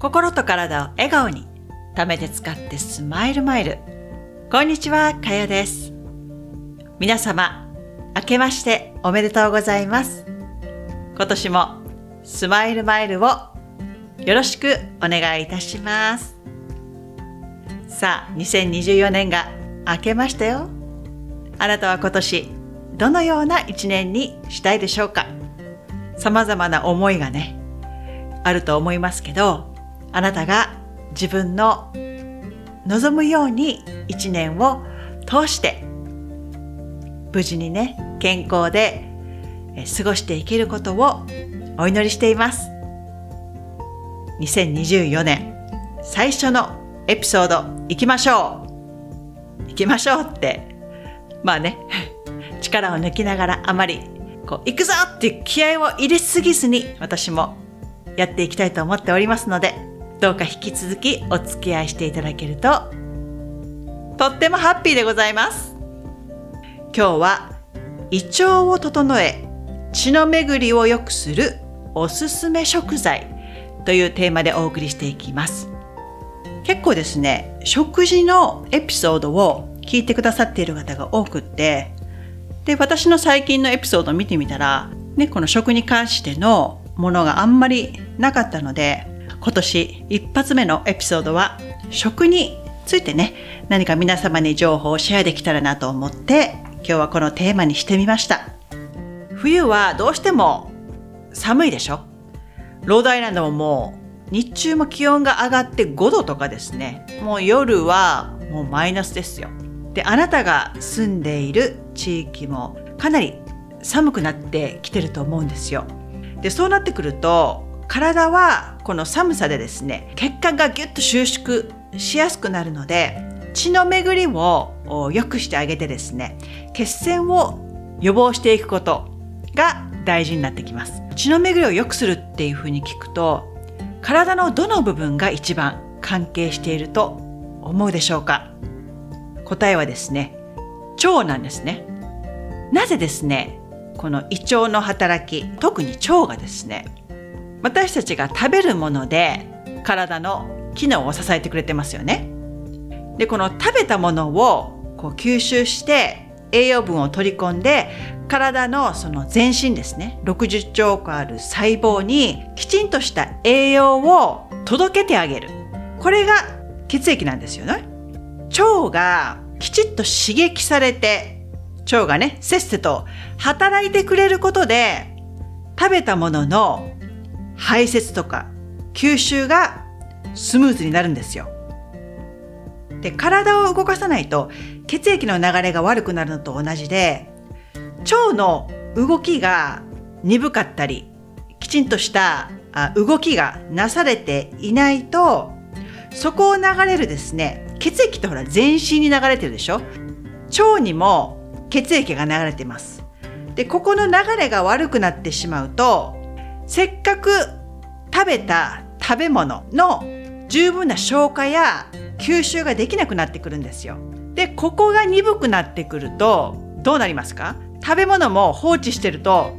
心と体を笑顔に貯めて使ってスマイルマイル。こんにちはかよです。皆様明けましておめでとうございます。今年もスマイルマイルをよろしくお願いいたします。さあ2024年が明けましたよ。あなたは今年どのような一年にしたいでしょうか。様々な思いがねあると思いますけどあなたが自分の望むように一年を通して無事にね健康で過ごしていけることをお祈りしています。2024年最初のエピソード行きましょう。行きましょうって。まあね 力を抜きながらあまりこう行くぞって気合を入れすぎずに私もやっていきたいと思っておりますのでどうか引き続きお付き合いしていただけるととってもハッピーでございます。今日は胃腸を整え血の巡りを良くするおすすめ食材というテーマでお送りしていきます。結構ですね食事のエピソードを聞いてくださっている方が多くってで私の最近のエピソードを見てみたら、ね、この食に関してのものがあんまりなかったので今年一発目のエピソードは食についてね。何か皆様に情報をシェアできたらなと思って今日はこのテーマにしてみました。冬はどうしても寒いでしょ？ロードアイランドももう日中も気温が上がって5度とかですね。もう夜はもうマイナスですよ。であなたが住んでいる地域もかなり寒くなってきてると思うんですよ。でそうなってくると体はこの寒さでですね血管がギュッと収縮しやすくなるので血の巡りを良くしてあげてですね血栓を予防していくことが大事になってきます。血の巡りを良くするっていうふうに聞くと体のどの部分が一番関係していると思うでしょうか？答えはですね腸なんですね。なぜですねこの胃腸の働き特に腸がですね私たちが食べるもので体の機能を支えてくれてますよね。でこの食べたものをこう吸収して栄養分を取り込んで体のその全身ですね60兆個ある細胞にきちんとした栄養を届けてあげる。これが血液なんですよね。腸がきちっと刺激されて腸がねせっせと働いてくれることで食べたものの排泄とか吸収がスムーズになるんですよ。で体を動かさないと血液の流れが悪くなるのと同じで腸の動きが鈍かったりきちんとした動きがなされていないとそこを流れるですね血液ってほら全身に流れてるでしょ？腸にも血液が流れてますでここの流れが悪くなってしまうとせっかく食べた食べ物の十分な消化や吸収ができなくなってくるんですよ。でここが鈍くなってくるとどうなりますか？食べ物も放置してると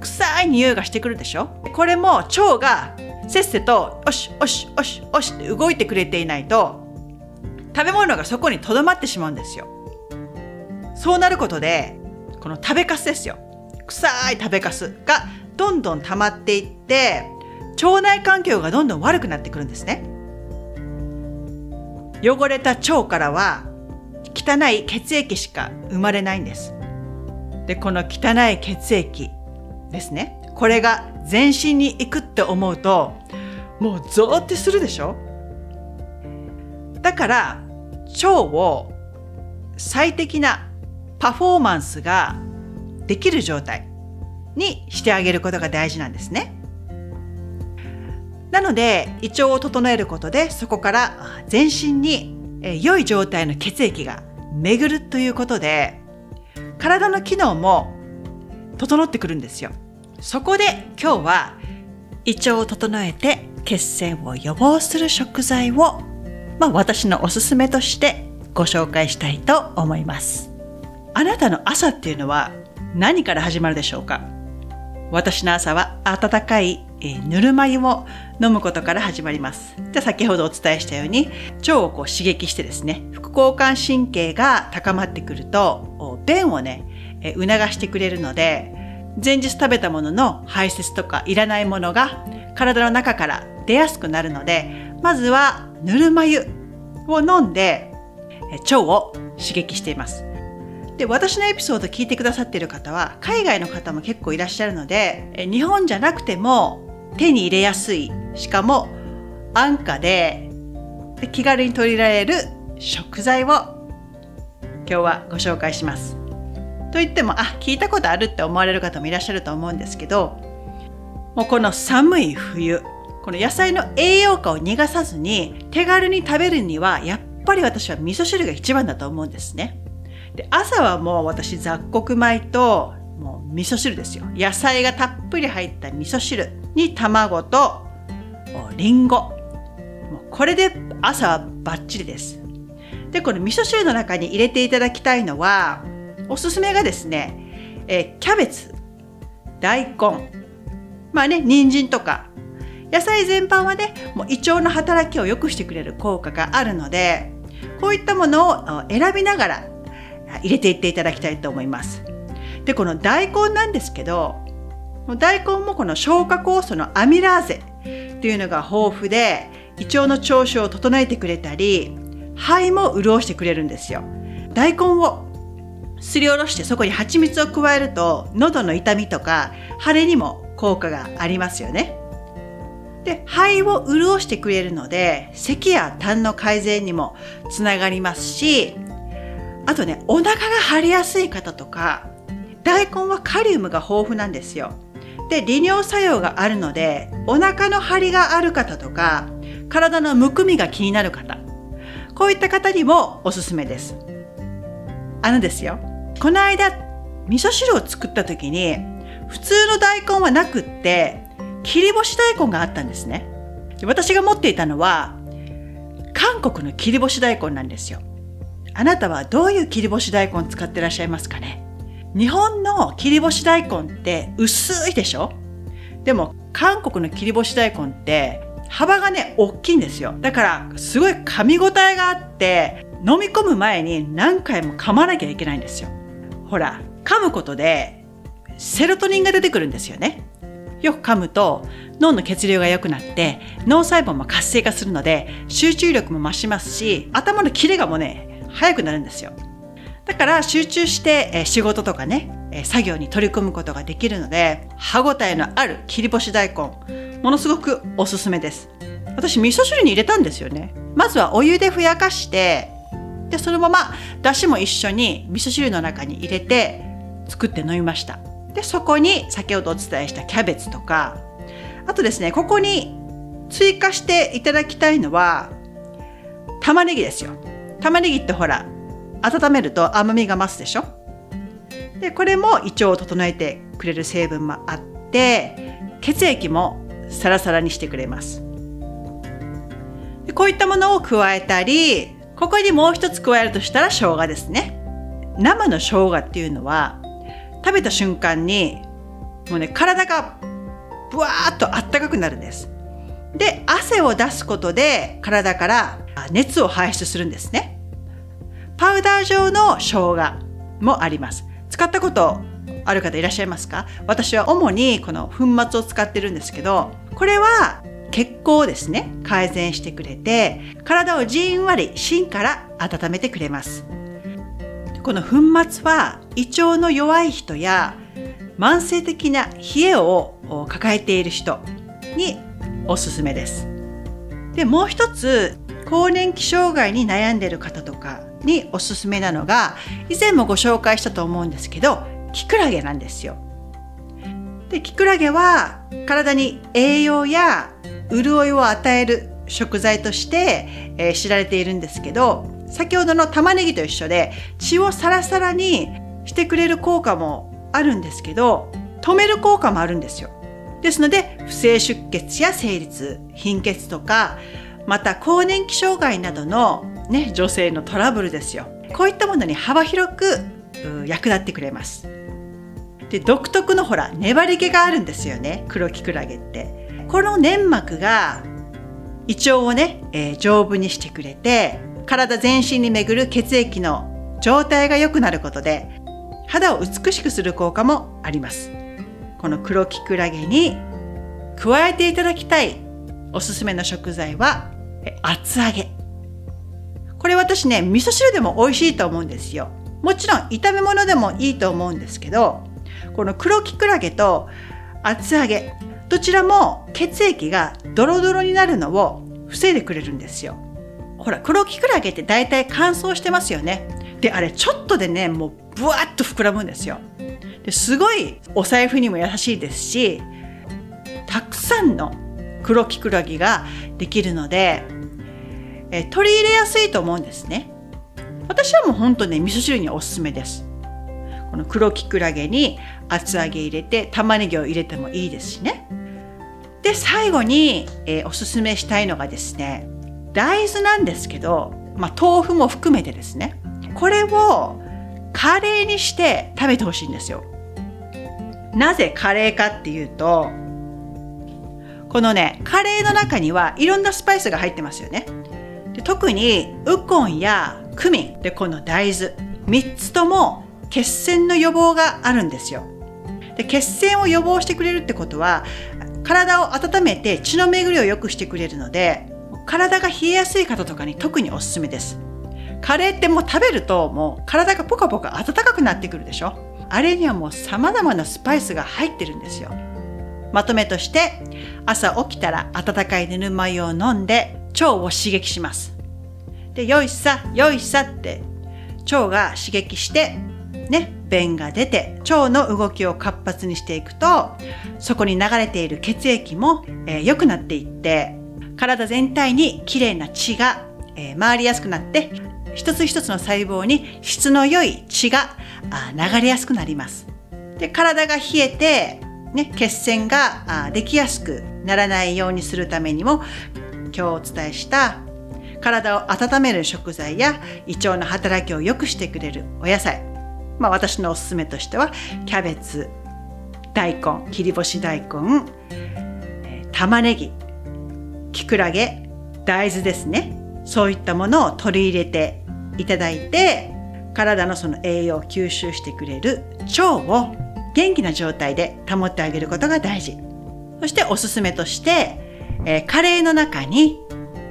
臭い匂いがしてくるでしょ？これも腸がせっせとおしおしおしおしって動いてくれていないと食べ物がそこにとどまってしまうんですよ。そうなることでこの食べかすですよ。臭い食べかすがどんどん溜まっていって腸内環境がどんどん悪くなってくるんですね。汚れた腸からは汚い血液しか生まれないんです。でこの汚い血液ですね。これが全身に行くって思うともうゾーってするでしょ。だから腸を最適なパフォーマンスができる状態。にしてあげることが大事なんですね。なので胃腸を整えることでそこから全身に良い状態の血液が巡るということで体の機能も整ってくるんですよ。そこで今日は胃腸を整えて血栓を予防する食材を、まあ、私のおすすめとしてご紹介したいと思います。あなたの朝っていうのは何から始まるでしょうか？私の朝は温かいぬるま湯を飲むことから始まります。で先ほどお伝えしたように腸をこう刺激してですね副交感神経が高まってくると便をね促してくれるので前日食べたものの排泄とかいらないものが体の中から出やすくなるのでまずはぬるま湯を飲んで腸を刺激しています。で私のエピソード聞いてくださってる方は海外の方も結構いらっしゃるので日本じゃなくても手に入れやすいしかも安価で気軽に取り入れられる食材を今日はご紹介します。と言ってもあ聞いたことあるって思われる方もいらっしゃると思うんですけどもうこの寒い冬この野菜の栄養価を逃がさずに手軽に食べるにはやっぱり私は味噌汁が一番だと思うんですね。で朝はもう私雑穀米ともう味噌汁ですよ。野菜がたっぷり入った味噌汁に卵とりんごもうこれで朝はバッチリです。でこの味噌汁の中に入れていただきたいのはおすすめがですね、えキャベツ。大根。まあね人参とか。野菜全般はねもう胃腸の働きを良くしてくれる効果があるのでこういったものを選びながら入れていっていただきたいと思います。で、この大根なんですけど、大根もこの消化酵素のアミラーゼっていうのが豊富で、胃腸の調子を整えてくれたり、肺も潤してくれるんですよ。大根をすりおろしてそこに蜂蜜を加えると喉の痛みとか腫れにも効果がありますよね。で肺を潤してくれるので咳や痰の改善にもつながりますしあとね、お腹が張りやすい方とか、大根はカリウムが豊富なんですよ。で、利尿作用があるので、お腹の張りがある方とか、体のむくみが気になる方、こういった方にもおすすめです。あのですよ、この間、味噌汁を作った時に、普通の大根はなくって、切り干し大根があったんですね。私が持っていたのは、韓国の切り干し大根なんですよ。あなたはどういう切り干し大根使ってらっしゃいますかね？日本の切り干し大根って薄いでしょ？でも韓国の切り干し大根って幅がね、大きいんですよ。だからすごい噛み応えがあって飲み込む前に何回も噛まなきゃいけないんですよ。ほら、噛むことでセロトニンが出てくるんですよね。よく噛むと脳の血流が良くなって脳細胞も活性化するので集中力も増しますし頭のキレがもうね早くなるんですよ。だから集中して仕事とかね、作業に取り組むことができるので、歯ごたえのある切り干し大根、ものすごくおすすめです。私、味噌汁に入れたんですよね。まずはお湯でふやかして、で、そのままだしも一緒に味噌汁の中に入れて作って飲みました。で、そこに先ほどお伝えしたキャベツとか、あとですね、ここに追加していただきたいのは、玉ねぎですよ。玉ねぎってほら温めると甘みが増すでしょ？でこれも胃腸を整えてくれる成分もあって血液もサラサラにしてくれます。でこういったものを加えたりここにもう一つ加えるとしたら生姜ですね。生の生姜っていうのは食べた瞬間にもうね体がブワーッとあったかくなるんです。で汗を出すことで体から熱を排出するんですね。パウダー状の生姜もあります。使ったことある方いらっしゃいますか？私は主にこの粉末を使ってるんですけど、これは血行をですね、改善してくれて、体をじんわり芯から温めてくれます。この粉末は胃腸の弱い人や慢性的な冷えを抱えている人におすすめです。で、もう一つ、更年期障害に悩んでいる方とかにおすすめなのが以前もご紹介したと思うんですけどキクラゲなんですよ。でキクラゲは体に栄養や潤いを与える食材として、えー、知られているんですけど先ほどの玉ねぎと一緒で血をサラサラにしてくれる効果もあるんですけど止める効果もあるんですよ。ですので不正出血や生理痛貧血とかまた更年期障害などのね、女性のトラブルですよ。こういったものに幅広く役立ってくれます。で、独特のほら、粘り気があるんですよね。黒キクラゲって。この粘膜が胃腸をね、えー、丈夫にしてくれて体全身に巡る血液の状態が良くなることで肌を美しくする効果もありますこの黒きくらげに加えていただきたいおすすめの食材は厚揚げこれ私ね味噌汁でも美味しいと思うんですよ。もちろん炒め物でもいいと思うんですけどこの黒きくらげと厚揚げどちらも血液がドロドロになるのを防いでくれるんですよ。ほら黒きくらげって大体乾燥してますよね。であれちょっとでねもうブワッと膨らむんですよ。ですごいお財布にも優しいですしたくさんの黒きくらげができるのでえ取り入れやすいと思うんですね。私はもうほんとね味噌汁におすすめです。この黒きくらげに厚揚げ入れて玉ねぎを入れてもいいですしね。で最後に、えー、おすすめしたいのがですね大豆なんですけど、まあ、豆腐も含めてですね。これをカレーにして食べてほしいんですよ。なぜカレーかっていうとこのねカレーの中にはいろんなスパイスが入ってますよね。特にウコンやクミンでこの大豆3つとも血栓の予防があるんですよ。で血栓を予防してくれるってことは体を温めて血の巡りを良くしてくれるので体が冷えやすい方とかに特におすすめです。カレーってもう食べるともう体がポカポカ温かくなってくるでしょ。あれにはもう様々なスパイスが入ってるんですよ。まとめとして朝起きたら温かい寝る前を飲んで腸を刺激します。でよいさよいさって腸が刺激してね便が出て腸の動きを活発にしていくとそこに流れている血液も、えー、良くなっていって体全体にきれいな血が、えー、回りやすくなって一つ一つの細胞に質の良い血が流れやすくなります。で体が冷えて、ね、血栓ができやすくならないようにするためにも今日お伝えした体を温める食材や胃腸の働きを良くしてくれるお野菜、まあ、私のおすすめとしてはキャベツ大根切り干し大根玉ねぎきくらげ大豆ですね。そういったものを取り入れていただいて体のその栄養を吸収してくれる腸を元気な状態で保ってあげることが大事。そしておすすめとして、えー、カレーの中に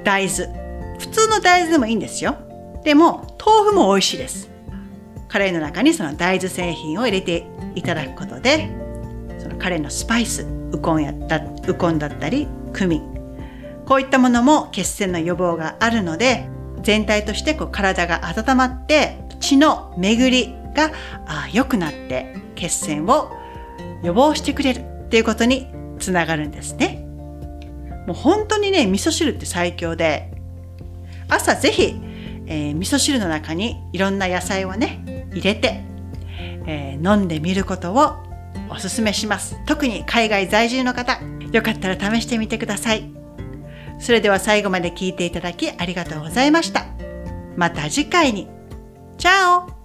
大豆普通の大豆でもいいんですよ。でも豆腐も美味しいです。カレーの中にその大豆製品を入れていただくことでそのカレーのスパイスウコンやったウコンだったりクミン。こういったものも血栓の予防があるので全体としてこう体が温まって血の巡りが良くなって血栓を予防してくれるっていうことにつながるんですね。もう本当にね、味噌汁って最強で、朝ぜひ、えー、味噌汁の中にいろんな野菜をね、入れて、えー、飲んでみることをおすすめします。特に海外在住の方、よかったら試してみてください。それでは最後まで聞いていただきありがとうございました。また次回に。チャオ